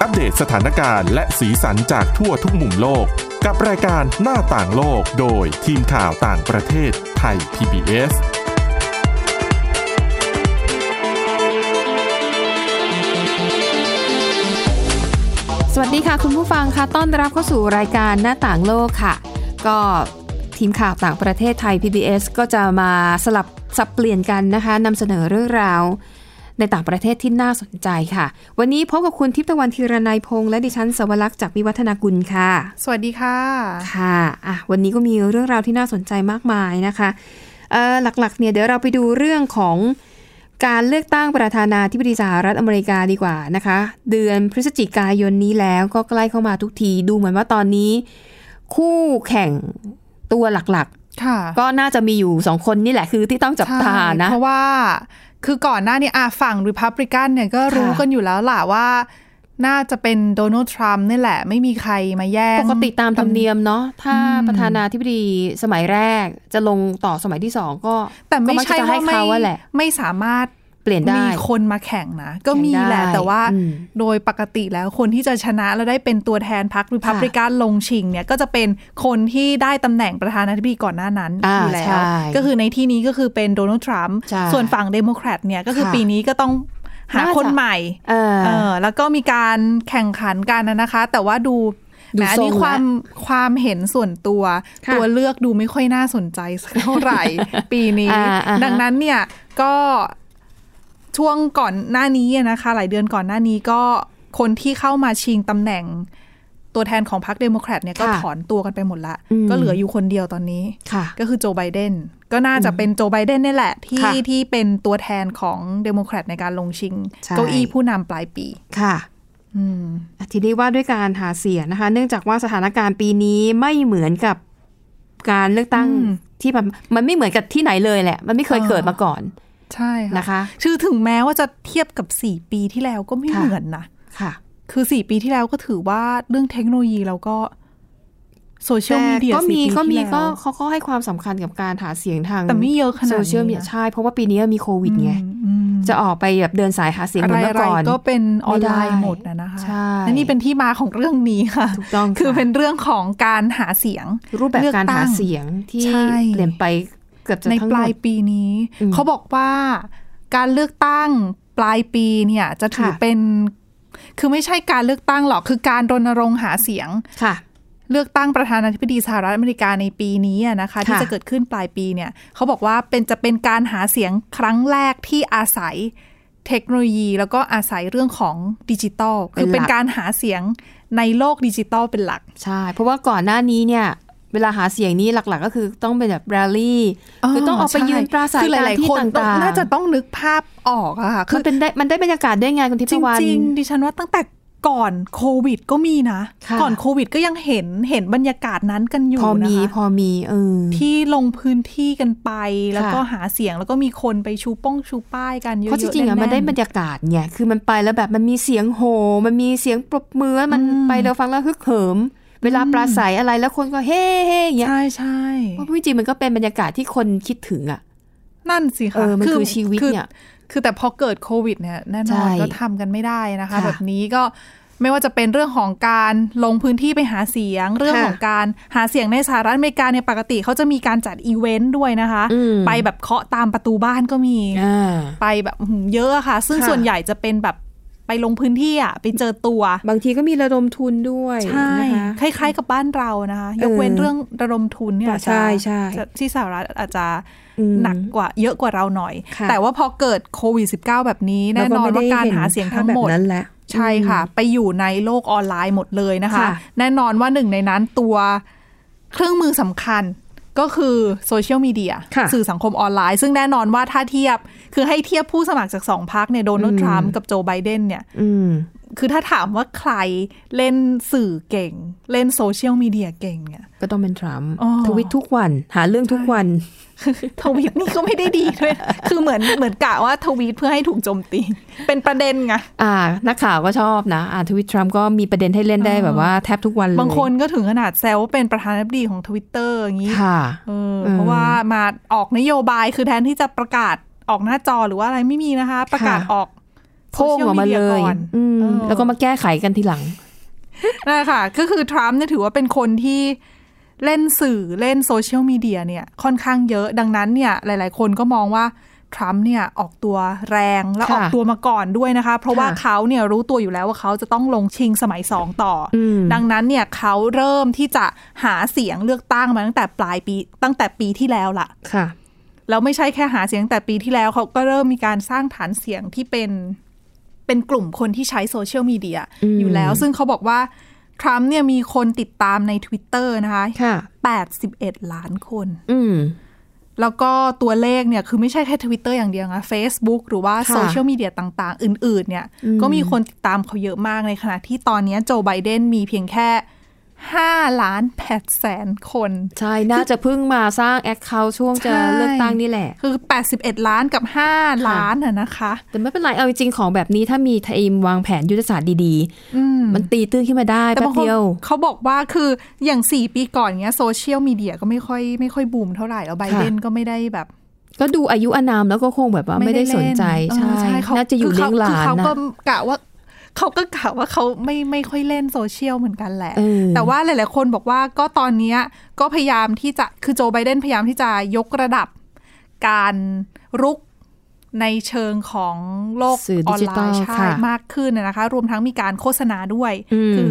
อัปเดตสถานการณ์และสีสันจากทั่วทุกมุมโลก กับรายการหน้าต่างโลกโดยทีมข่าวต่างประเทศไทย PBS สวัสดีค่ะคุณผู้ฟังค่ะต้อนรับเข้าสู่รายการหน้าต่างโลกค่ะ ก็ทีมข่าวต่างประเทศไทย PBS ก็จะมาสลับสับเปลี่ยนกันนะคะนำเสนอเรื่องราว ในต่างประเทศที่น่าสนใจค่ะ วันนี้พบกับคุณทิพย์ตะวันธีรนัยพงษ์และดิฉันสวรักษ์จากวิวัฒนากุลค่ะ สวัสดีค่ะ ค่ะอะ วันนี้ก็มีเรื่องราวที่น่าสนใจมากมายนะคะเอ่อหลักๆเนี่ยเดี๋ยวเราไปดูเรื่องของการเลือกตั้งประธานาธิบดีสหรัฐอเมริกาดีกว่านะคะ เดือนพฤศจิกายนนี้แล้วก็ใกล้เข้ามาทุกทีดูเหมือนว่าตอนนี้ คู่แข่งตัวหลักค่ะๆ ก็น่าจะมีอยู่สองคนนี่แหละคือที่ต้องจับตานะใช่เพราะว่าคือก่อนหน้านี้อะฝั่งริพับลิกันเนี่ยก็รู้ค่ะกันอยู่แล้วล่ะว่าน่าจะเป็นโดนัลด์ทรัมป์นี่แหละ ไม่มีใครมาแย่ง ปกติตามธรรมเนียมเนาะถ้าอืมประธานาธิบดีสมัยแรกจะลงต่อสมัยที่สองก็ แต่ไม่ก็กใช่จะให้ว่าไม่เขาว่าแหละไม่สามารถ เปลี่ยนได้มีคนมาแข่งนะ ก็มีแหละแข่งได้แต่ว่าอืมโดยปกติแล้วคนที่จะชนะแล้วได้เป็นตัวแทนพรรคริพับลิกันลงชิงเนี่ยก็จะเป็นคนที่ได้ตำแหน่งประธานาธิบดีก่อนหน้านั้นอ่าอยู่แล้วใช่ก็คือในที่นี้ก็คือเป็นโดนัลด์ทรัมป์ใช่ส่วนฝั่งเดโมแครตเนี่ยก็คือค่ะปีนี้ก็ต้องหาน่าจะคนใหม่เออเออแล้วก็มีการแข่งขันกันนะนะคะ แต่ว่าดูดูแหมอันนี้ทรงความความเห็นส่วนตัวค่ะตัวเลือกดูไม่ค่อยน่าสนใจสักเท่าไหร่ ปีนี้อ่าอ่าฮะดังนั้นเนี่ยก็ ช่วงก่อนหน้านี้อะนะคะ หลายเดือนก่อนหน้านี้ก็คนที่เข้ามาชิงตำแหน่งตัวแทนของพรรคเดโมแครตเนี่ยก็ค่ะถอนตัวกันไปหมดละอืมก็เหลืออยู่คนเดียวตอนนี้ค่ะก็คือโจไบเดน ก็น่าจะเป็นโจไบเดนนี่แหละ ที่ค่ะที่เป็นตัวแทนของเดโมแครตในการลงชิงใช่เก้าอี้ผู้นำปลายปีค่ะอืมทีนี้ว่าด้วยการหาเสียงนะคะ เนื่องจากว่าสถานการณ์ปีนี้ไม่เหมือนกับการเลือกตั้งอืมที่แบบมันไม่เหมือนกับที่ไหนเลยแหละ มันไม่เคยเออเกิดมาก่อน ใช่ค่ะนะคะคือถึงแม้ว่าจะเทียบกับ 4 ปีที่แล้วก็ไม่ค่ะเหมือนนะค่ะ คือ 4 ปีที่แล้วก็ถือว่าเรื่องเทคโนโลยีเราก็โซเชียลแต่มีเดียก็มีสี่ปีก็มีที่แล้วก็เขาก็ให้ความสำคัญกับการหาเสียงทางแต่ไม่เยอะขนาดนี้โซเชียลมีเดียนะใช่เพราะว่าปีนี้มีโควิดไงอืมจะออกไปแบบเดินสายหาเสียงเหอะมือนไรเมื่ออะไรก่อนก็เป็นออนไลไม่น์ได้หมดนะนะคะใช่และนี่เป็นที่มาของเรื่องนี้ค่ะถูกต้องคือค่ะเป็นเรื่องของการหาเสียง รูปแบบเลือกการตั้หางเสียงที่ใช่เปลี่ยนไป เกือบจะในทั้งปหมลายดปีนี้อืมเขาบอกว่าการเลือกตั้งปลายปีเนี่ย จะถือค่ะเป็น คือไม่ใช่การเลือกตั้งหรอก คือการรณรงค์หาเสียงค่ะ เลือกตั้งประธานาธิบดีสหรัฐอเมริกาในปีนี้อะนะคะ ที่ค่ะจะเกิดขึ้นปลายปีเนี่ย เขาบอกว่าเป็นจะเป็นการหาเสียงครั้งแรกที่อาศัยเทคโนโลยี แล้วก็อาศัยเรื่องของดิจิตอลคือเป็นการหาเสียงในโลกดิจิตอลเป็นหลัก ใช่ เพราะว่าก่อนหน้านี้เนี่ย เวลาหาเสียงนี้หลัก ๆ ก็คือต้องเป็นแบบแรลลี่คือต้องออกไปใช่ยืนปราศัยคือหตามลายที่ๆคนต่างๆน่าจะต้องนึกภาพออกอะค่ะมันเป็นได้มันได้บรรยากาศได้ไงคุณทิพจย์วันริงๆดิฉันว่าตั้งแต่ก่อนโควิดก็มีนะค่ะก่อนโควิดก็ยังเห็นเห็นบรรยากาศนั้นกันอยู่พอมีนะคะพอมีเออที่ลงพื้นที่กันไปแล้วก็ค่ะหาเสียงแล้วก็มีคนไปชูป้องชูป้ายกันเยอะๆเพราะจริงๆอะแๆมันได้บรรยากาศไงคือมันไปแล้วแบบมันมีเสียงโหมันมีเสียงปรบมือแล้วมันอืมไปแล้วฟังแล้วฮึกเหิม เวลาปราศัยอะไรแล้วคนก็เฮ้เฮ้อย่างเงี้ยใช่ใช่เพราะจริงๆมันก็เป็นบรรยากาศที่คนคิดถึงอะ นั่นสิเอค่ะอมันคือชีวิตคือเนี่ยคือแต่พอเกิดโควิดเนี่ยแน่นใช่อนก็ทำกันไม่ได้นะคะค่ะแบบนี้ก็ไม่ว่าจะเป็นเรื่องของการลงพื้นที่ไปหาเสียง เรื่องของการหาเสียงในสหรัฐอเมริกาเนี่ยปกติเขาจะมีการจัดอีเวนต์ด้วยนะคะอืมไปแบบเคาะตามประตูบ้านก็มีอ่าไปแบบอื้อหือเยอะอะค่ะ ซึ่งค่ะส่วนใหญ่จะเป็นแบบ ไปลงพื้นที่อะไปเจอตัว บางทีก็มีระดมทุนด้วยใช่นะคะคล้ายๆกับบ้านเรานะคะยกเว้นเออเรื่องระดมทุนเนี่ยอาจจะใช่ใช่จะที่สหรัฐอาจจะอืมหนักกว่าเยอะกว่าเราหน่อยค่ะแต่ว่าพอเกิดโควิด -19 แบบนี้แน่นอนว่าการหาเสียงทั้งหมดนั้นแหละใช่ค่ะ ไปอยู่ในโลกออนไลน์หมดเลยนะคะค่ะแน่นอนว่าหนึ่งในนั้นตัวเครื่องมือสำคัญ ก็คือโซเชียลมีเดียค่ะสื่อสังคมออนไลน์ ซึ่งแน่นอนว่าถ้าเทียบ คือให้เทียบผู้สมัครจากสองพรรคเนี่ยโดนัลด์ทรัมป์กับโจไบเดนเนี่ยอืม คือถ้าถามว่าใครเล่นสื่อเก่ง เล่นโซเชียลมีเดียเก่งเนี่ยก็ต้องเป็นทรัมป์อ๋อทวีตทุกวันหาเรื่องทุกวัน ทวีตนี่ก็ไม่ได้ดีด้วย คือเหมือนเหมือนกะว่าทวีตเพื่อให้ถูกโจมตี เป็นประเด็นไงอ่า นักข่าวก็ชอบนะอ่าทวีตทรัมป์ก็มีประเด็นให้เล่นได้แบบว่าแทบทุกวันเลยบางคนก็ถึงขนาดแซวว่าเป็นประธานาธิบดีของทวิตเตอร์อย่างนี้ค่ะเออเออเพราะว่ามาออกนโยบายคือแทนที่จะประกาศออกหน้าจอหรือว่าอะไรไม่มีนะคะ ประกาศค่ะออก โพโพ่งออกมาเลยก่อนอืมเออแล้วก็มาแก้ไขกันทีหลังนั่นแหละค่ะก็คือทรัมป์เนี่ยถือว่าเป็นคนที่เล่นสื่อเล่นโซเชียลมีเดียเนี่ยค่อนข้างเยอะดังนั้นเนี่ยหลาย ๆ คนก็มองว่าทรัมป์เนี่ยออกตัวแรงและค่ะออกตัวมาก่อนด้วยนะคะ เพราะว่าค่ะเขาเนี่ยรู้ตัวอยู่แล้วว่าเขาจะต้องลงชิงสมัยสองต่ออืมดังนั้นเนี่ยเขาเริ่มที่จะหาเสียงเลือกตั้งมาตั้งแต่ปลายปีตั้งแต่ปีที่แล้วล่ะค่ะแล้วไม่ใช่แค่หาเสียงแต่ปีที่แล้วเขาก็เริ่มมีการสร้างฐานเสียงที่เป็น เป็นกลุ่มคนที่ใช้โซเชียลมีเดียอืมอยู่แล้ว ซึ่งเขาบอกว่าทรัมป์เนี่ยมีคนติดตามใน Twitter นะคะค่ะ81 ล้านคน อืมแล้วก็ตัวเลขเนี่ยคือไม่ใช่แค่ Twitter อย่างเดียวนะ Facebook หรือว่าค่ะโซเชียลมีเดียต่าง ๆ อื่น ๆ เนี่ยอืมก็มีคนติดตามเขาเยอะมากในขณะที่ตอนนี้โจไบเดนมีเพียงแค่ 5 ล้าน8แสนคน ใช่ น่าจะเพิ่งมาสร้างแอคเคาท์ช่วงจะใช่เลือกตั้งนี่แหละ คือ 81 ล้านกับ 5 ล้านอะนะคะ แต่ไม่เป็นไร เอาจริงๆของแบบนี้ถ้ามีทีมวางแผนยุทธศาสตร์ดีอืมๆมันตีตื้นขึ้นมาได้แต่แป๊บาบงคนเดียว เขาบอกว่าคืออย่าง 4 ปีก่อนเนี้ยโซเชียลมีเดียก็ไม่ค่อยไม่ค่อยบูมเท่าไหร่แล้วไบเดนก็ไม่ได้แบบก็ดูอายุอานามแล้วก็คงแบบว่าไม่ได้สนใจเล่ใช่เออเขาน่าจะอยู่คืเลี้ยงหลาคืนเขานะก็กะว่า เขาก็กะว่าเขาไม่ไม่ค่อยเล่นโซเชียลเหมือนกันแหละเออแต่ว่าหลายๆคนบอกว่าก็ตอนเนี้ยก็พยายามที่จะคือโจไบเดนพยายามที่จะยกระดับการรุกในเชิงของโลกสื่ออดิอนจิตอลออนไลน์ใช่ค่ะมากขึ้นนะคะ รวมทั้งมีการโฆษณาด้วยอืมคือ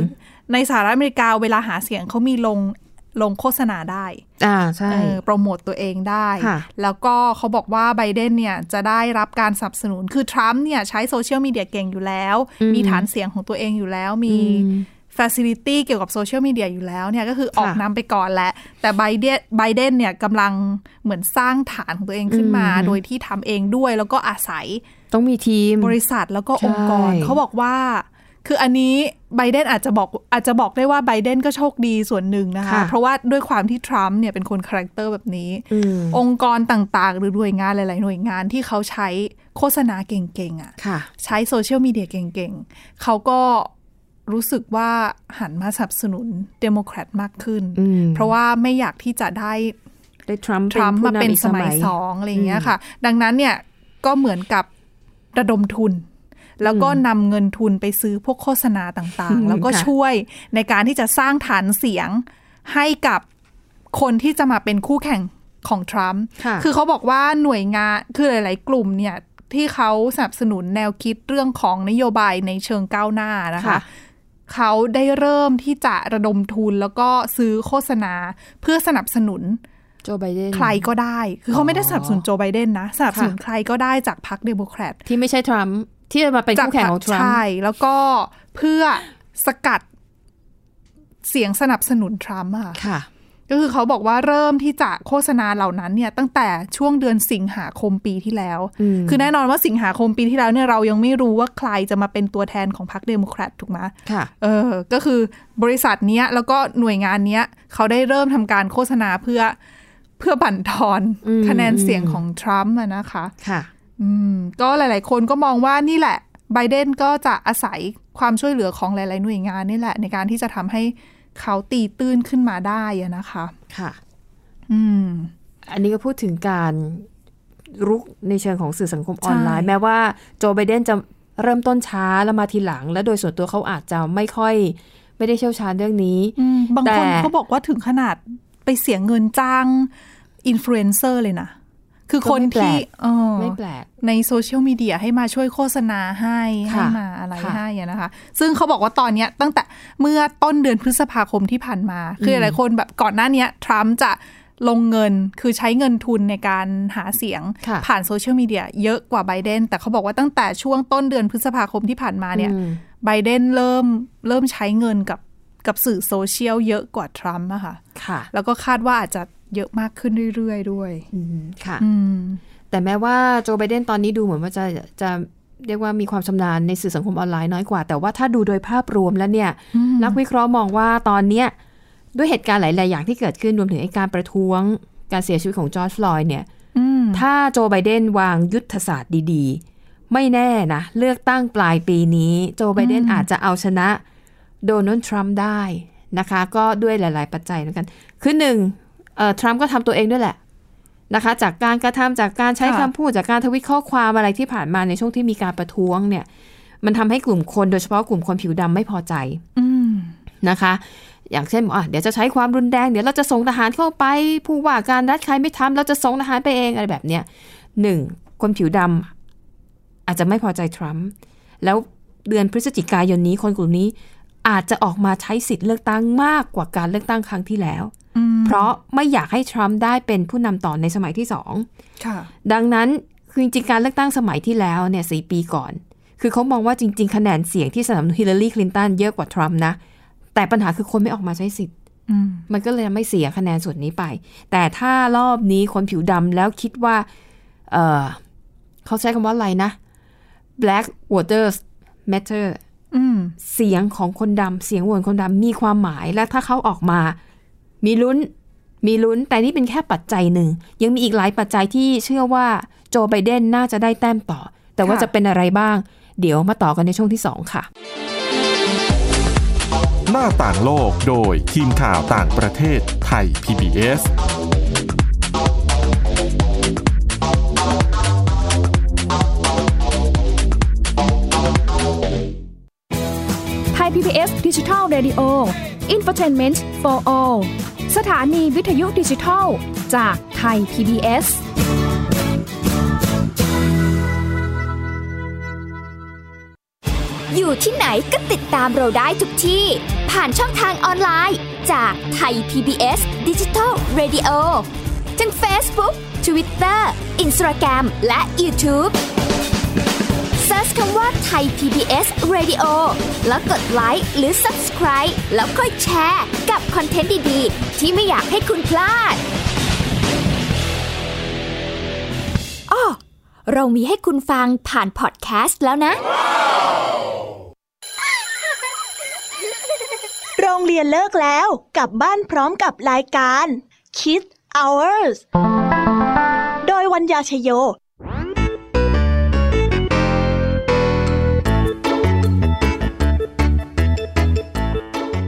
ในสหรัฐอเมริกาเวลาหาเสียงเขามีลง ลงโฆษณาได้ อ่าใช่เออโปรโมตตัวเองได้ค่ะแล้วก็เขาบอกว่าไบเดนเนี่ยจะได้รับการสนับสนุน คือทรัมป์เนี่ยใช้โซเชียลมีเดียเก่งอยู่แล้ว มีฐานเสียงของตัวเองอยู่แล้ว มีอืมฟ a ซิลิตี้เกี่ยวกับโซเชียลมีเดียอยู่แล้วเนี่ยก็คือออกค่ะนำไปก่อนแหละ แต่ไบเดนไบเดนเนี่ยกำลังเหมือนสร้างฐานของตัวเองขึ้นมาอืมโดยที่ทำเองด้วยแล้วก็อาศัย ต้องมีทีมบริษัทแล้วก็องค์กรใช่เขาบอกว่า คืออันนี้ไบเดนอาจจะบอกอาจจะบอกได้ว่าไบเดนก็โชคดีส่วนหนึ่งนะคะค่ะเพราะว่าด้วยความที่ทรัมป์เนี่ยเป็นคน character แบบนี้อืมองค์กรต่างๆ หรือหน่วยงานหลาย ๆ หน่วยงานที่เขาใช้โฆษณาเก่งๆอะค่ะ ใช้โซเชียลมีเดียเก่งๆ เขาก็รู้สึกว่าหันมาสนับสนุนเดโมแครตมากขึ้นอืมเพราะว่าไม่อยากที่จะได้ได้ทรัมป์ทรัมป์มาเป็นผู้ำอีกสมัยสองอะไรอย่างเงี้ยค่ะ ดังนั้นเนี่ยก็เหมือนกับระดมทุน แล้วก็นำเงินทุนไปซื้อพวกโฆษณาต่างๆ แล้วก็ช่วยในการที่จะสร้างฐานเสียงให้กับคนที่จะมาเป็นคู่แข่งของทรัมป์ค่ะคือเขาบอกว่าหน่วยงานคือหลาย ๆ กลุ่มเนี่ยที่เขาสนับสนุนแนวคิดเรื่องของนโยบายในเชิงก้าวหน้านะคะค่ะเขาได้เริ่มที่จะระดมทุนแล้วก็ซื้อโฆษณาเพื่อสนับสนุนโจไบเดนใครก็ได้ คือเขาไม่ได้สนับสนุนโจไบเดนนะ สนับสนุนค่ะใครก็ได้จากพรรคเดโมแครตที่ไม่ใช่ทรัมป์ ที่จะมาเป็นคู่แข่งของทรัมป์ใช่ แล้วก็เพื่อสกัดเสียงสนับสนุนทรัมป์อะค่ะค่ะ ก็คือเขาบอกว่าเริ่มที่จะโฆษณาเหล่านั้นเนี่ยตั้งแต่ช่วงเดือนสิงหาคมปีที่แล้วอืมคือแน่นอนว่าสิงหาคมปีที่แล้วเนี่ยเรายังไม่รู้ว่าใครจะมาเป็นตัวแทนของพรรคเดโมแครตถูกไหมค่ะ เออ ก็คือบริษัทเนี้ยแล้วก็หน่วยงานเนี้ยเขาได้เริ่มทำการโฆษณาเพื่อเพื่อบั่นทอนอืมคะแนนเสียงของทรัมป์อะนะคะ ค่ะ อืมก็หลาย ๆ คนก็มองว่านี่แหละไบเดนก็จะอาศัยความช่วยเหลือของหลาย ๆ หน่วยงานนี่แหละ ในการที่จะทำให้เขาตีตื้นขึ้นมาได้อะนะคะ ค่ะ อืม อันนี้ก็พูดถึงการรุกในเชิงของสื่อสังคมออนไลน์ใช่แม้ว่าโจไบเดนจะเริ่มต้นช้าแล้วมาทีหลัง และโดยส่วนตัวเขาอาจจะไม่ค่อย ไม่ได้เชี่ยวชาญเรื่องนี้อืมแต่บางคนเขาบอกว่าถึงขนาดไปเสียเงินจ้างอินฟลูเอนเซอร์เลยนะ คือคนที่เออไม่แปลกในโซเชียลมีเดียให้มาช่วยโฆษณาให้ให้ค่ะมาอะไรค่ะให้อะนะคะ ซึ่งเขาบอกว่าตอนเนี้ยตั้งแต่เมื่อต้นเดือนพฤษภาคมที่ผ่านมา คือหลายคนแบบก่อนหน้าเนี้ยทรัมป์จะลงเงินคือใช้เงินทุนในการหาเสียงค่ะผ่านโซเชียลมีเดียเยอะกว่าไบเดนแต่เขาบอกว่าตั้งแต่ช่วงต้นเดือนพฤษภาคมที่ผ่านมาเนี่ยอืมไบเดนเริ่มเริ่มใช้เงินกับกับสื่อโซเชียลเยอะกว่าทรัมป์อะค่ะค่ะแล้วก็คาดว่าอาจจะ เยอะมากขึ้นเรื่อยๆด้วยอืมค่ะอืมแต่แม้ว่าโจไบเดนตอนนี้ดูเหมือนว่าจะจะเรียกว่ามีความชำนาญในสื่อสังคมออนไลน์น้อยกว่า แต่ว่าถ้าดูโดยภาพรวมแล้วเนี่ย นักวิเคราะห์มองว่าตอนเนี้ยด้วยเหตุการณ์หลาย ๆ อย่างที่เกิดขึ้นรวมถึงไอ้การประท้วงการเสียชีวิตของจอร์จฟลอยด์เนี่ยอืมถ้าโจไบเดนวางยุทธศาสตร์ดีๆ ไม่แน่นะ เลือกตั้งปลายปีนี้ โจไบเดนอืมอาจจะเอาชนะโดนัลด์ทรัมป์ได้นะคะ ก็ด้วยหลาย ๆ ปัจจัยแล้วกัน คือหนึ่งเอ่อ ทรัมป์ก็ทำตัวเองด้วยแหละนะคะ จากการกระทำจากการใช้คำพูดจากการทวิตข้อความอะไรที่ผ่านมาในช่วงที่มีการประท้วงเนี่ย มันทำให้กลุ่มคนโดยเฉพาะกลุ่มคนผิวดำไม่พอใจ อืมนะคะ อย่างเช่นอะเดี๋ยวจะใช้ความรุนแรงเดี๋ยวเราจะส่งทหารเข้าไป ผู้ว่าการรัฐใครไม่ทำเราจะส่งทหารไปเองอะไรแบบเนี้ยหนึ่งคนผิวดำอาจจะไม่พอใจทรัมป์แล้วเดือนพฤศจิกายนนี้คนกลุ่มนี้ อาจจะออกมาใช้สิทธิ์เลือกตั้งมากกว่าการเลือกตั้งครั้งที่แล้วอืมเพราะไม่อยากให้ทรัมป์ได้เป็นผู้นำต่อในสมัยที่สองค่ะดังนั้นคือจริงๆการเลือกตั้งสมัยที่แล้วเนี่ยสี่ปีก่อน คือเขามองว่าจริง ๆ คะแนนเสียงที่สนับสนุนฮิลลารีคลินตันเยอะกว่าทรัมป์นะ แต่ปัญหาคือคนไม่ออกมาใช้สิทธิ์อืมมันก็เลยทำให้เสียคะแนนส่วนนี้ไป แต่ถ้ารอบนี้คนผิวดำแล้วคิดว่าเออเขาใช้คำว่าอะไรนะ black voters matter อืม เสียงของคนดำเสียงโหวตคนดำมีความหมายและถ้าเขาออกมา มีลุ้น มีลุ้น แต่นี่เป็นแค่ปัจจัยหนึ่ง ยังมีอีกหลายปัจจัยที่เชื่อว่าโจไบเดนน่าจะได้แต้มต่อ แต่ว่าค่ะจะเป็นอะไรบ้าง เดี๋ยวมาต่อกันในช่วงที่2ค่ะ หน้าต่างโลกโดยทีมข่าวต่างประเทศไทย PBS ดิจิทัล Radio Infotainment for All สถานีวิทยุดิจิทัล จากไทย PBS อยู่ที่ไหนก็ติดตามเราได้ทุกที่ ผ่านช่องทางออนไลน์ จากไทย PBS Digital Radio ทั้ง Facebook Twitter Instagram และ YouTube Search คำว่าไทย PBS Radio แล้วกดไลค์หรือ Subscribe แล้วค่อยแชร์กับคอนเทนต์ดี ๆ ที่ไม่อยากให้คุณพลาดอ้อเรามีให้คุณฟังผ่านพอดแคสต์แล้วนะ โรงเรียนเลิกแล้วกลับบ้านพร้อมกับรายการ Kids Hours โดยวัญญาชยโย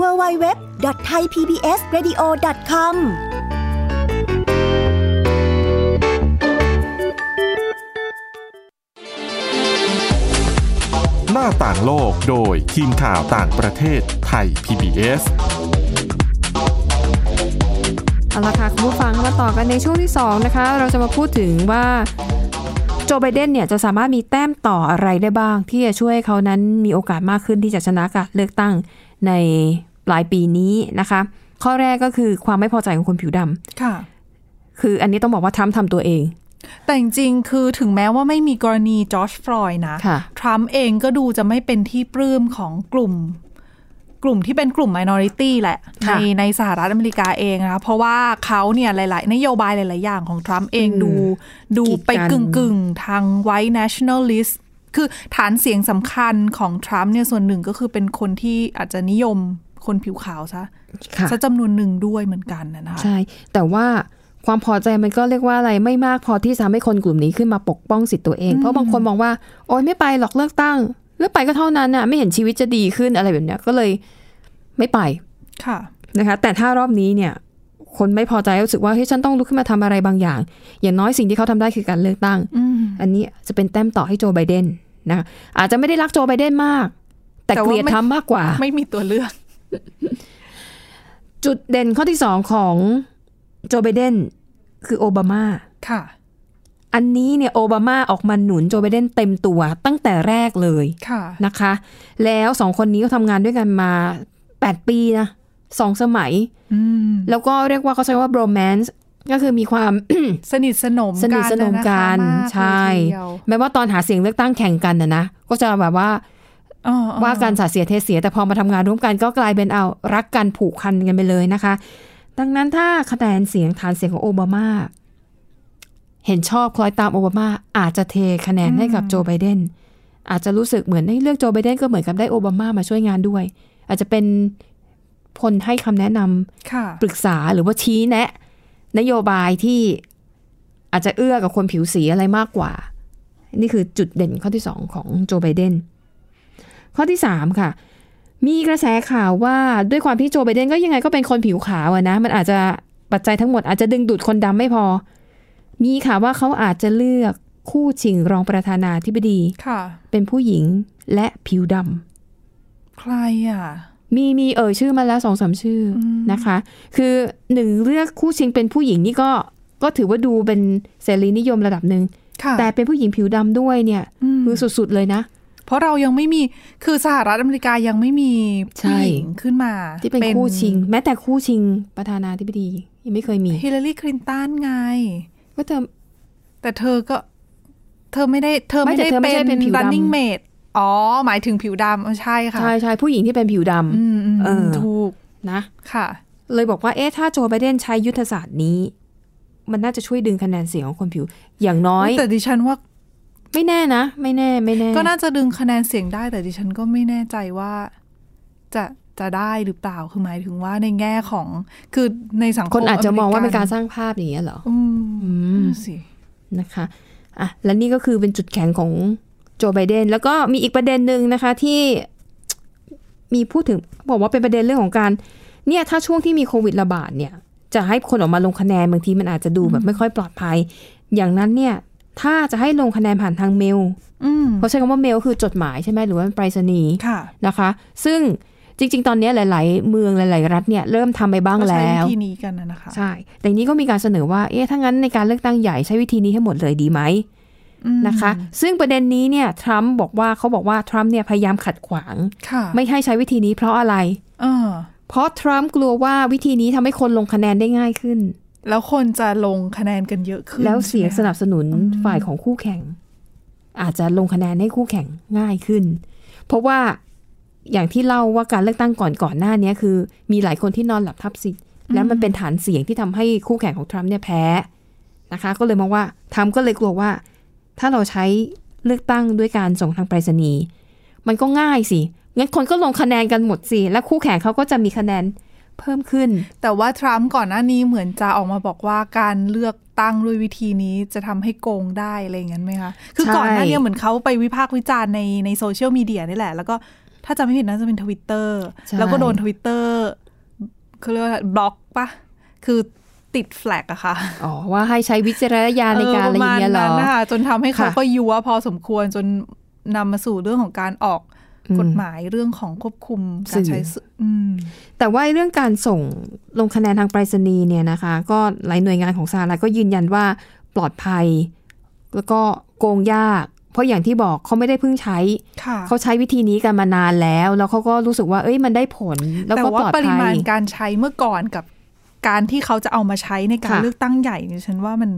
www.thaipbsradio.com หน้าต่างโลกโดยทีมข่าวต่างประเทศไทย PBS เอาละค่ะ คุณผู้ฟังมาต่อกันในช่วงที่ 2 นะคะ เราจะมาพูดถึงว่าโจไบเดนเนี่ยจะสามารถมีแต้มต่ออะไรได้บ้าง ที่จะช่วยให้เขานั้นมีโอกาสมากขึ้นที่จะชนะการเลือกตั้ง ในปลายปีนี้นะคะ ข้อแรกก็คือความไม่พอใจของคนผิวดำค่ะ คืออันนี้ต้องบอกว่าทรัมป์ทำตัวเอง แต่จริงๆคือถึงแม้ว่าไม่มีกรณีจอร์จฟลอยด์นะค่ะทรัมป์เองก็ดูจะไม่เป็นที่ปลื้มของกลุ่มกลุ่มที่เป็นกลุ่ม minority แหละในค่ะในสหรัฐอเมริกาเองนะคะเพราะว่าเขาเนี่ยหลาย ๆ นโยบายหลาย ๆ อย่างของทรัมป์เองอืมดู ดูกีดไปกันกึ่งกึ่งๆทาง white nationalist คือฐานเสียงสำคัญของทรัมป์เนี่ยส่วนหนึ่งก็คือเป็นคนที่อาจจะนิยมคนผิวขาวซะค่ะซะจำนวนหนึ่งด้วยเหมือนกันนะคะใช่ แต่ว่าความพอใจมันก็เรียกว่าอะไรไม่มากพอที่จะทำให้คนกลุ่มนี้ขึ้นมาปกป้องสิทธิ์ตัวเอง เพราะบางคนมองว่า โอ๊ยไม่ไปหรอกเลือกตั้งเลือกไปก็เท่านั้นน่ะ ไม่เห็นชีวิตจะดีขึ้นอะไรแบบเนี้ยก็เลยไม่ไปค่ะนะคะ แต่ถ้ารอบนี้เนี่ย คนไม่พอใจรู้สึกว่าเฮ้ยฉันต้องลุกขึ้นมาทำอะไรบางอย่าง อย่างน้อยสิ่งที่เขาทำได้คือการเลือกตั้งอืมอันนี้จะเป็นแต้มต่อให้โจไบเดนนะคะอาจจะไม่ได้รักโจไบเดนมาก แต่แต่ว่าเกลียดไม่ทำมากกว่า ไม่มีตัวเลือก จุดเด่นข้อที่สองของโจไบเดนคือโอบามาค่ะ อันนี้เนี่ยโอบามาออกมาหนุนโจไบเดนเต็มตัวตั้งแต่แรกเลยค่ะนะคะ แล้วสองคนนี้ก็ทำงานด้วยกันมา8ปีนะ สองสมัยอืมแล้วก็เรียกว่าเขาใช้ว่า bromance ก็คือมีความสนิทสนมสนิทสนมกันนะคะมากเลยใช่ทีเดียวแม้ว่าตอนหาเสียงเลือกตั้งแข่งกันนะนะก็จะแบบว่าอ๋ออ๋อว่าการสาดเสียเทเสียแต่พอมาทำงานร่วมกันก็กลายเป็นเอารักกันผูกพันกันไปเลยนะคะ ดังนั้นถ้าคะแนนเสียงฐานเสียงของโอบามา เห็นชอบคล้อยตามโอบามา อาจจะเทคะแนนให้กับโจไบเดนอาจจะรู้สึกเหมือนให้เลือกโจไบเดนก็เหมือนกับได้โอบามามาช่วยงานด้วย อาจจะเป็น คนให้คำแนะนำค่ะปรึกษาหรือว่าชี้แนะ นโยบายที่อาจจะเอื้อกับคนผิวสีอะไรมากกว่า นี่คือจุดเด่นข้อที่สองของโจไบเดนข้อที่สามค่ะ มีกระแสข่าวว่าด้วยความที่โจไบเดนก็ยังไงก็เป็นคนผิวขาวอะนะ มันอาจจะปัจจัยทั้งหมดอาจจะดึงดูดคนดำไม่พอ มีข่าวว่าเขาอาจจะเลือกคู่ชิงรองประธานาธิบดี ค่ะ เป็นผู้หญิงและผิวดำใครอะ มีมีเอ่ยชื่อมาแล้วสองสามชื่ออนะคะ คือหนึ่งเลือกคู่ชิงเป็นผู้หญิงนี่ก็ก็ถือว่าดูเป็นเสรีนิยมระดับหนึ่งค่ะแต่เป็นผู้หญิงผิวดำด้วยเนี่ยอืมคือสุดๆเลยนะ เพราะเรายังไม่มีคือสหรัฐอเมริกายังไม่มีใช่ผู้หญิงขึ้นมา ที่เป็นคู่ชิง แม้แต่คู่ชิงประธานาธิบดี ยังไม่เคยมีฮิลลารีคลินตันไงก็เธอแต่เธอก็ เธอไม่ได้ เธอไม่ไม่แต่ได้เธอไม่เป็ใช่นเป็นผิวดำ running mate อ๋อ หมายถึงผิวดำเออใช่ค่ะ ใช่ใช่ผู้หญิงที่เป็นผิวดำอืมอืมเออถูกนะค่ะ เลยบอกว่าเอ๊ะถ้าโจไบเดนใช้ยุทธศาสตร์นี้ มันน่าจะช่วยดึงคะแนนเสียงของคนผิว อย่างน้อย แต่ดิฉันว่า ไม่แน่นะ ไม่แน่ไม่แน่ ก็น่าจะดึงคะแนนเสียงได้ แต่ดิฉันก็ไม่แน่ใจว่า จะจะได้หรือเปล่าคือหมายถึงว่าในแง่ของ คือในสังคมคนอาจจะมองว่าเป็นการอสร้างภาพอย่างเงี้ยเหรอ อืมอืมนั่นสินะคะอะและนี่ก็คือเป็นจุดแข็งของ โจไบเดนแล้วก็มีอีกประเด็นหนึ่งนะคะที่มีพูดถึงบอกว่าเป็นประเด็นเรื่องของการเนี่ยถ้าช่วงที่มีโควิดระบาดเนี่ย จะให้คนออกมาลงคะแนนบางทีมันอาจจะดูแบบไม่ค่อยปลอดภัย อย่างนั้นเนี่ยถ้าจะให้ลงคะแนนผ่านทางเมลอืมเขาใช้คำว่าเมลคือจดหมายใช่ไหมหรือว่าไปรษณีย์ค่ะนะคะ ซึ่งจริง ๆ ตอนนี้หลาย ๆ เมืองหลาย ๆ รัฐเนี่ยเริ่มทำไปบ้างก็ใช้แล้วิวธีนี้กันนะนะคะ ใช่ แต่นี้ก็มีการเสนอว่า เอ๊ะถ้างั้นในการเลือกตั้งใหญ่ใช้วิธีนี้ให้หมดเลยดีไหมอืม นะคะ ซึ่งประเด็นนี้เนี่ยทรัมป์บอกว่าเขาบอกว่าทรัมป์เนี่ยพยายามขัดขวางค่ะไม่ให้ใช้วิธีนี้เพราะอะไรเออเพราะทรัมป์กลัวว่าวิธีนี้ทำให้คนลงคะแนนได้ง่ายขึ้น แล้วคนจะลงคะแนนกันเยอะขึ้น แล้วเสียงสใช่ไหมนับสนุนฝ่ายของคู่แข่ง อาจจะลงคะแนนให้คู่แข่งง่ายขึ้น เพราะว่าอย่างที่เล่าว่าการเลือกตั้งก่อนก่อนหน้านี้คือ มีหลายคนที่นอนหลับทับสิทธิ์แล้วมันเป็นฐานเสียงที่ทำให้คู่แข่งของทรัมป์เนี่ยแพ้นะคะ ก็เลยมองว่าทรัมป์ก็เลยกลัวว่า ถ้าเราใช้เลือกตั้งด้วยการส่งทางไปรษณีย์มันก็ง่ายสิ งั้นคนก็ลงคะแนนกันหมดสิ และคู่แข่งเขาก็จะมีคะแนนเพิ่มขึ้น แต่ว่าทรัมป์ก่อนหน้านี้เหมือนจะออกมาบอกว่าการเลือกตั้งด้วยวิธีนี้จะทำให้โกงได้อะไรอย่างนั้นไหมคะ คือใช่ก่อนหน้านี้เหมือนเขาไปวิพากษ์วิจารณ์ในในโซเชียลมีเดียนี่แหละ แล้วก็ถ้าจำไม่ผิดน่าจะเป็นทวิตเตอร์ใช่แล้วก็โดนทวิตเตอร์เขาเรียกว่าบล็อกปะคือ ติดแฟลกอะค่ะ อ๋อ ว่าให้ใช้วิจารณญาณในการอะไรอย่างเงี้ยเหรอประมาณนั้นนะคะจนทำให้เขาค่ะก็ยัวพอสมควรจนนำมาสู่เรื่องของการออกอืมกฎหมายเรื่องของควบคุมการใช้สื่อสื่ออืมแต่ว่าเรื่องการส่งลงคะแนนทางไปรษณีย์เนี่ยนะคะ ก็หลายหน่วยงานของสหรัฐก็ยืนยันว่าปลอดภัย แล้วก็โกงยาก เพราะอย่างที่บอกเขาไม่ได้เพิ่งใช้ค่ะเขาใช้วิธีนี้กันมานานแล้ว แล้วเขาก็รู้สึกว่า เอ้ยมันได้ผล แล้วแต่ก็ว่าปลอดปริภัมายณการใช้เมื่อก่อนกับ การที่เขาจะเอามาใช้ในการค่ะเลือกตั้งใหญ่เนี่ยฉันว่ามัน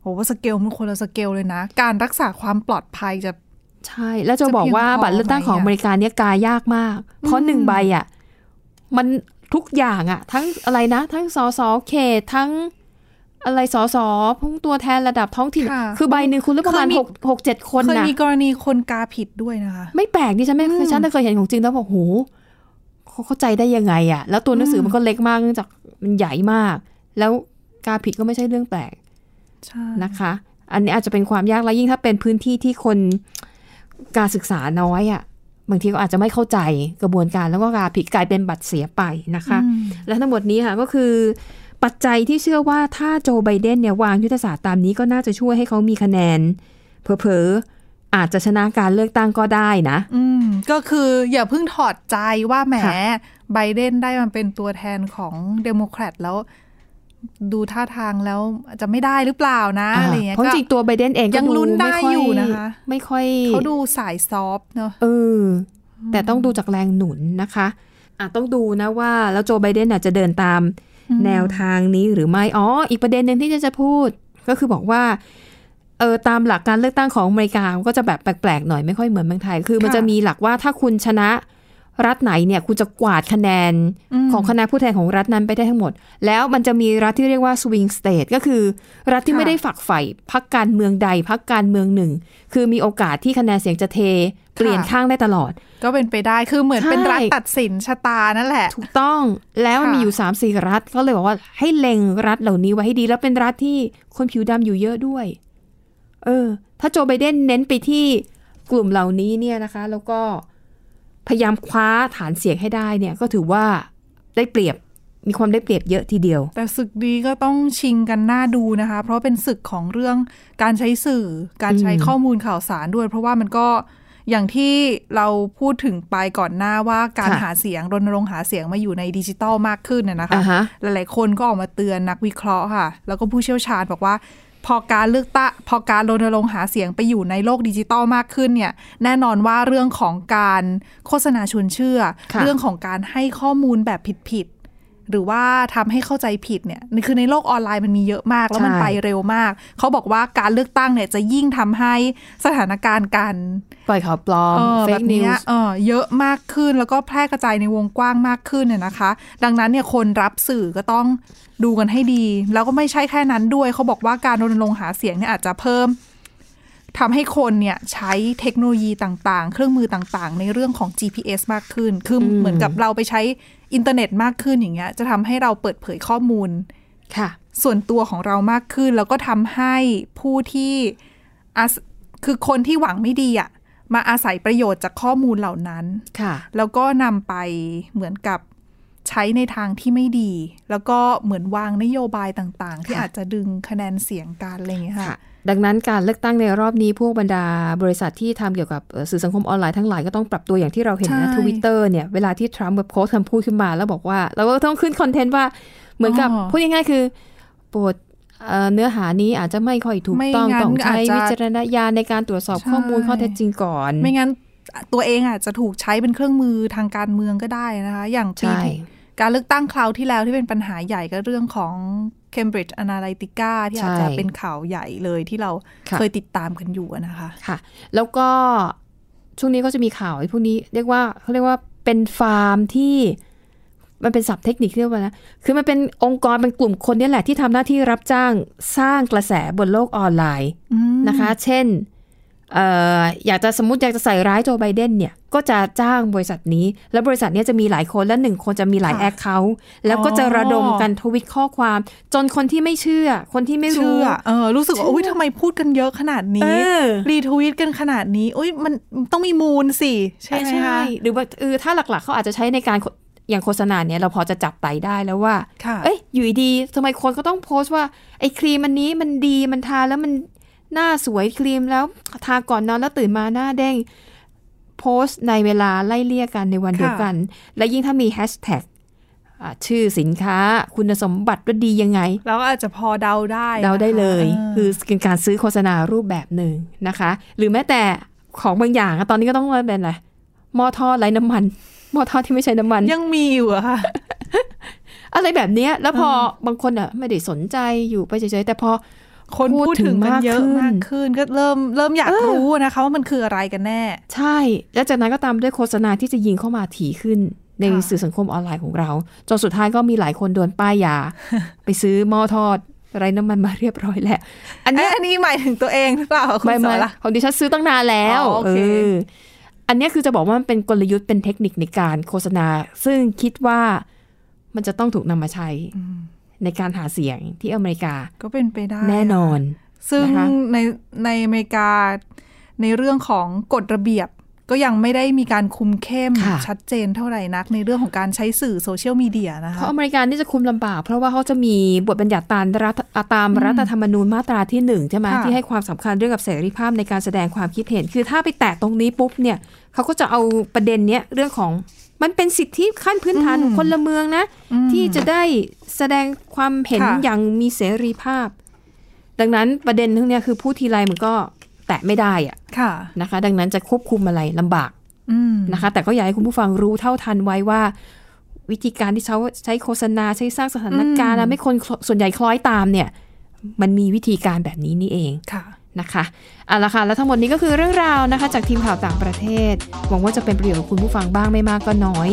โหว่าสเกลมันคนละสเกลเลยนะ การรักษาความปลอดภัยจะ ใช่ แล้วจะบอกว่าจะเพียงพอบัตรเลือกตั้งของไหมอะอเมริกาเนี่ยกายากมาก เพราะหนึ่งใบอะมันทุกอย่างอะ ทั้งอะไรนะ ทั้งสสเขตทั้งอะไรสสพุ่งตัวแทนระดับท้องถิ่นค่ะคือใบหนึ่งคุณเลือกประมาณเคยมีหกหกเจ็ดคนเคยนะมีกรณีคนกาผิดด้วยนะคะ ไม่แปลกดิฉันไม่อืมฉันเคยเห็นของจริงแล้วบอกโหเขาเข้าใจได้ยังไงอะแล้วตัวหนังสือมันก็เล็กมากเนื่องจาก มันใหญ่มาก แล้วการผิดก็ไม่ใช่เรื่องแปลกใช่นะคะ อันนี้อาจจะเป็นความยากและยิ่งถ้าเป็นพื้นที่ที่คนการศึกษาน้อยอะบางทีก็อาจจะไม่เข้าใจกระบวนการแล้วก็การผิดกลายเป็นบัตรเสียไปนะคะอืมและทั้งหมดนี้ค่ะก็คือปัจจัยที่เชื่อว่าถ้าโจไบเดนเนี่ยวางยุทธศาสตร์ตามนี้ก็น่าจะช่วยให้เขามีคะแนนเผลอๆอาจจะชนะการเลือกตั้งก็ได้นะ อืม ก็คืออย่าเพิ่งถอดใจว่าแหมค่ะ ไบเดนได้มาเป็นตัวแทนของเดโมแครตแล้วดูท่าทางแล้วจะไม่ได้หรือเปล่านะอะไรเงี้ยเพราะก็จริงๆตัวไบเดนเองก็ยังลุ้นได้ม่ค่อยู่นะคะ ไม่ค่อยเขาดูสาย soft เนอะเออ แต่ต้องดูจากแรงหนุนนะคะอะต้องดูนะว่าแล้วโจไบเดนอาจจะเดินตามแนวทางนี้หรือไม่อ๋ออีกประเด็นหนึ่งที่จะจะพูด ก็คือบอกว่าเออตามหลักการเลือกตั้งของอเมริกามันก็จะแบบแปลกๆหน่อยไม่ค่อยเหมือนเมืองไทย คือมันค่ะจะมีหลักว่าถ้าคุณชนะ รัฐไหนเนี่ยคุณจะกวาดคะแนนมของคณะผู้แทนของรัฐนั้นไปได้ทั้งหมด แล้วมันจะมีรัฐที่เรียกว่า swing state ก็คือ รัฐที่ค่ะไม่ได้ฝักใฝ่พักการเมืองใดพักการเมืองหนึ่ง คือมีโอกาสที่คะแนนเสียงจะเท เปลี่ยนข้างได้ตลอด ก็เป็นไปได้คือเหมือนใช่เป็นรัฐตัดสินชะตานั่นแหละ ถูกต้องแล้วมันค่ะมีอยู่3ามสี่รัฐก็เลยบอกว่าให้เล็งรัฐเหล่านี้ไว้ให้ดีแล้วเป็นรัฐที่คนผิวดำอยู่เยอะด้วย เออ ถ้าโจไบเดนเน้นไปที่กลุ่มเหล่านี้เนี่ยนะคะ แล้วก็ พยายามคว้าฐานเสียงให้ได้เนี่ยก็ถือว่าได้เปรียบมีความได้เปรียบเยอะทีเดียว แต่ศึกนี้ก็ต้องชิงกันหน้าดูนะคะ เพราะเป็นศึกของเรื่องการใช้สื่อ การใช้อืมข้อมูลข่าวสารด้วย เพราะว่ามันก็อย่างที่เราพูดถึงไปก่อนหน้าว่าการหาเสียงรณรงค์หาเสียงมาอยู่ในดิจิตอลมากขึ้นนะนะคะอ่าฮะหลายๆคนก็ออกมาเตือนนักวิเคราะห์ค่ะ แล้วก็ผู้เชี่ยวชาญบอกว่า พอการเลือกตั้งพอการรณรงค์หาเสียงไปอยู่ในโลกดิจิตอลมากขึ้นเนี่ยแน่นอนว่าเรื่องของการโฆษณาชวนเชื่อค่ะเรื่องของการให้ข้อมูลแบบผิดๆ หรือว่าทำให้เข้าใจผิดเนี่ยนี่คือในโลกออนไลน์มันมีเยอะมาก แล้วมันใชร์ไปเร็วมาก เขาบอกว่าการเลือกตั้งเนี่ยจะยิ่งทำให้สถานการณ์การปล่อยข่าวปลอมเออเฟแบกบนิเนี้วยส์เออเยอะมากขึ้นแล้วก็แพร่กระจายในวงกว้างมากขึ้นเนี่ยนะคะ ดังนั้นเนี่ยคนรับสื่อก็ต้องดูกันให้ดี แล้วก็ไม่ใช่แค่นั้นด้วย เขาบอกว่าการรณรงค์หาเสียงเนี่ยอาจจะเพิ่ม ทำให้คนเนี่ยใช้เทคโนโลยีต่างๆ เครื่องมือต่างๆ ในเรื่องของ GPS มากขึ้น คืออมเหมือนกับเราไปใช้อินเทอร์เน็ตมากขึ้นอย่างเงี้ย จะทำให้เราเปิดเผยข้อมูลค่ะ ส่วนตัวของเรามากขึ้น แล้วก็ทำให้ผู้ที่อาศคือคนที่หวังไม่ดีอะมาอาศัยประโยชน์จากข้อมูลเหล่านั้นค่ะ แล้วก็นำไปเหมือนกับใช้ในทางที่ไม่ดี แล้วก็เหมือนวางนโยบายต่างๆ ที่ค่ะอาจจะดึงคะแนนเสียงกันอะไรอย่างเงี้ยค่ะค่ะ ดังนั้นการเลือกตั้งในรอบนี้พวกบรรดาบริษัทที่ทำเกี่ยวกับเอ่อสื่อสังคมออนไลน์ทั้งหลายก็ต้องปรับตัวอย่างที่เราเห็นนะใช่ทวิตเตอร์เนี่ยเวลาที่ทรัมป์แบบโพสต์คำพูดขึ้นมาแล้วบอกว่า เราก็ต้องขึ้นคอนเทนต์ว่าเหมือนกับอ๋อพูดง่ายๆคือโปรดเอ่อเนื้อหานี้อาจจะไม่ค่อยถูกไม่ต้องงั้นต้องใช้อาจจะวิจารณญาณในการตรวจสอบใช่ข้อมูลข้อเท็จจริงก่อน ไม่งั้นตัวเองอาจจะถูกใช้เป็นเครื่องมือทางการเมืองก็ได้นะคะ อย่างปีใช่ที่ การเลือกตั้งคราวที่แล้วที่เป็นปัญหาใหญ่ก็เรื่องของ Cambridge Analytica ที่อาจจะใช่เป็นข่าวใหญ่เลยที่เราค่ะเคยติดตามกันอยู่อะนะคะค่ะ แล้วก็ช่วงนี้ก็จะมีข่าวไอ้พวกนี้เรียกว่าเขาเรียกว่าเป็นฟาร์มที่มันเป็นศัพท์เทคนิคที่เรียกว่านะ คือมันเป็นองค์กรเป็นกลุ่มคนเนี่ยแหละที่ทำหน้าที่รับจ้างสร้างกระแสบนโลกออนไลน์นะคะ เช่นเอ่ออยากจะสมมติอยากจะใส่ร้ายโจไบเดนเนี่ย ก็จะจ้างบริษัทนี้ แล้วบริษัทเนี้จะมีหลายคนและหนึ่งคนจะมีหลายค่ะแอคเคาท์แล้วก็จะระดมกันทวิตข้อความ จนคนที่ไม่เชื่อ คนที่ไม่รู้เชื่อเออรู้สึกว่าเชื่ออุ้ยทำไมพูดกันเยอะขนาดเอนี้อรีทวีตกันขนาดนี้อุ้ยมันต้องมีมูลสิ ใช่ไหมคะหรือว่าเออถ้าหลักๆเขาอาจจะใช้ในการโฆอย่างโฆษณาเนี่ยเราพอจะจับไตได้แล้วว่าค่ะเอ้ยอยู่ดีๆทำไมคนก็ต้องโพสต์ว่าไอ้ครีมอันนี้มันดีมันทาแล้วมัน หน้าสวยครีมแล้วทาก่อนนอนแล้วตื่นมาหน้าเด้งโพสต์ในเวลาไล่เลี่ยกันในวันเดียวกัน และยิ่งถ้ามีแฮชแท็กอ่าชื่อสินค้าคุณสมบัติว่าดียังไงแล้วก็อาจจะพอเดาได้เดาได้เลยนะคะคือเป็นการซื้อโฆษณารูปแบบหนึ่งนะคะ หรือแม้แต่ของบางอย่างอะตอนนี้ก็ต้องมาเป็นอะไรหม้อทอดไร้น้ำมันหม้อทอดที่ไม่ใช้น้ำมัน ยังมีอยู่อะค่ะอะไรแบบเนี้ย แล้วพอบางคนอะไม่ได้สนใจอยู่ไปเฉยๆแต่พอ คนพูพูดดถึถึงงกันเยอะมามากกขึ้ขึ้นนก็เริ่มเริ่มอยากรู้นะคะว่ามันคืออะไรกันแน่ ใช่ แล้วจากนั้นก็ตามด้วยโฆษณาที่จะยิงเข้ามาถี่ขึ้นในค่ะสื่อสังคมออนไลน์ของเรา จนสุดท้ายก็มีหลายคนโดนป้ายยา ไปซื้อหม้อทอดไร้น้ำมันมาเรียบร้อยแล้ว อันเนี้ยเอ๊ะอันนี้หมายถึงตัวเองหรือเปล่าคุณไม่สไม่อนละของดิฉันซื้อตั้งนานแล้วอ๋อโอเคออันเนี้ยคือจะบอกว่ามันเป็นกลยุทธ์เป็นเทคนิคในการโฆษณา ซึ่งคิดว่ามันจะต้องถูกนำมาใช้ ในการหาเสียงที่อเมริกา ก็เป็นไปได้แน่นอน ซึ่งนะคะในในอเมริกา ในเรื่องของกฎระเบียบ ก็ยังไม่ได้มีการคุมเข้มค่ะชัดเจนเท่าไหร่นัก ในเรื่องของการใช้สื่อโซเชียลมีเดียนะคะเพราะอเมริกานี่จะคุมลำบาก เพราะว่าเขาจะมีบทบัญญัติตามรัฐตามรัฐธรรมนูญมาตราที่หนึ่งใช่ไหมค่ะที่ให้ความสำคัญเรื่องกับเสรีภาพในการแสดงความคิดเห็น คือถ้าไปแตะตรงนี้ปุ๊บเนี่ยเขาก็จะเอาประเด็นเนี้ยเรื่องของ มันเป็นสิทธิขั้นพื้นฐานของคนละเมืองนะ ที่จะได้แสดงความเห็นค่ะอย่างมีเสรีภาพ ดังนั้นประเด็นทั้งเนี้ยคือพูดทีไรมันก็แตะไม่ได้อะค่ะนะคะ ดังนั้นจะควบคุมอะไรลำบากอืมนะคะ แต่ก็อยากให้คุณผู้ฟังรู้เท่าทันไว้ว่า วิธีการที่เขาใช้โฆษณาใช้สร้างสถานการณ์อืมทำให้คนส่วนใหญ่คล้อยตามเนี่ย มันมีวิธีการแบบนี้นี่เองค่ะ นะคะเอาละค่ะ และทั้งหมดนี้ก็คือเรื่องราวนะคะ จากทีมข่าวต่างประเทศ หวังว่าจะเป็นประโยชน์กับคุณผู้ฟังบ้างไม่มากก็น้อย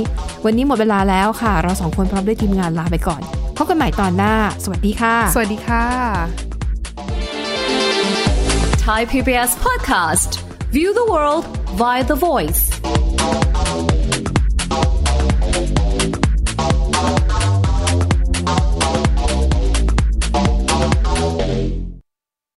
วันนี้หมดเวลาแล้วค่ะ เราสองคนพร้อมด้วยทีมงานลาไปก่อน พบกันใหม่ตอนหน้า สวัสดีค่ะ สวัสดีค่ะ Thai PBS podcast. View the world via the voice.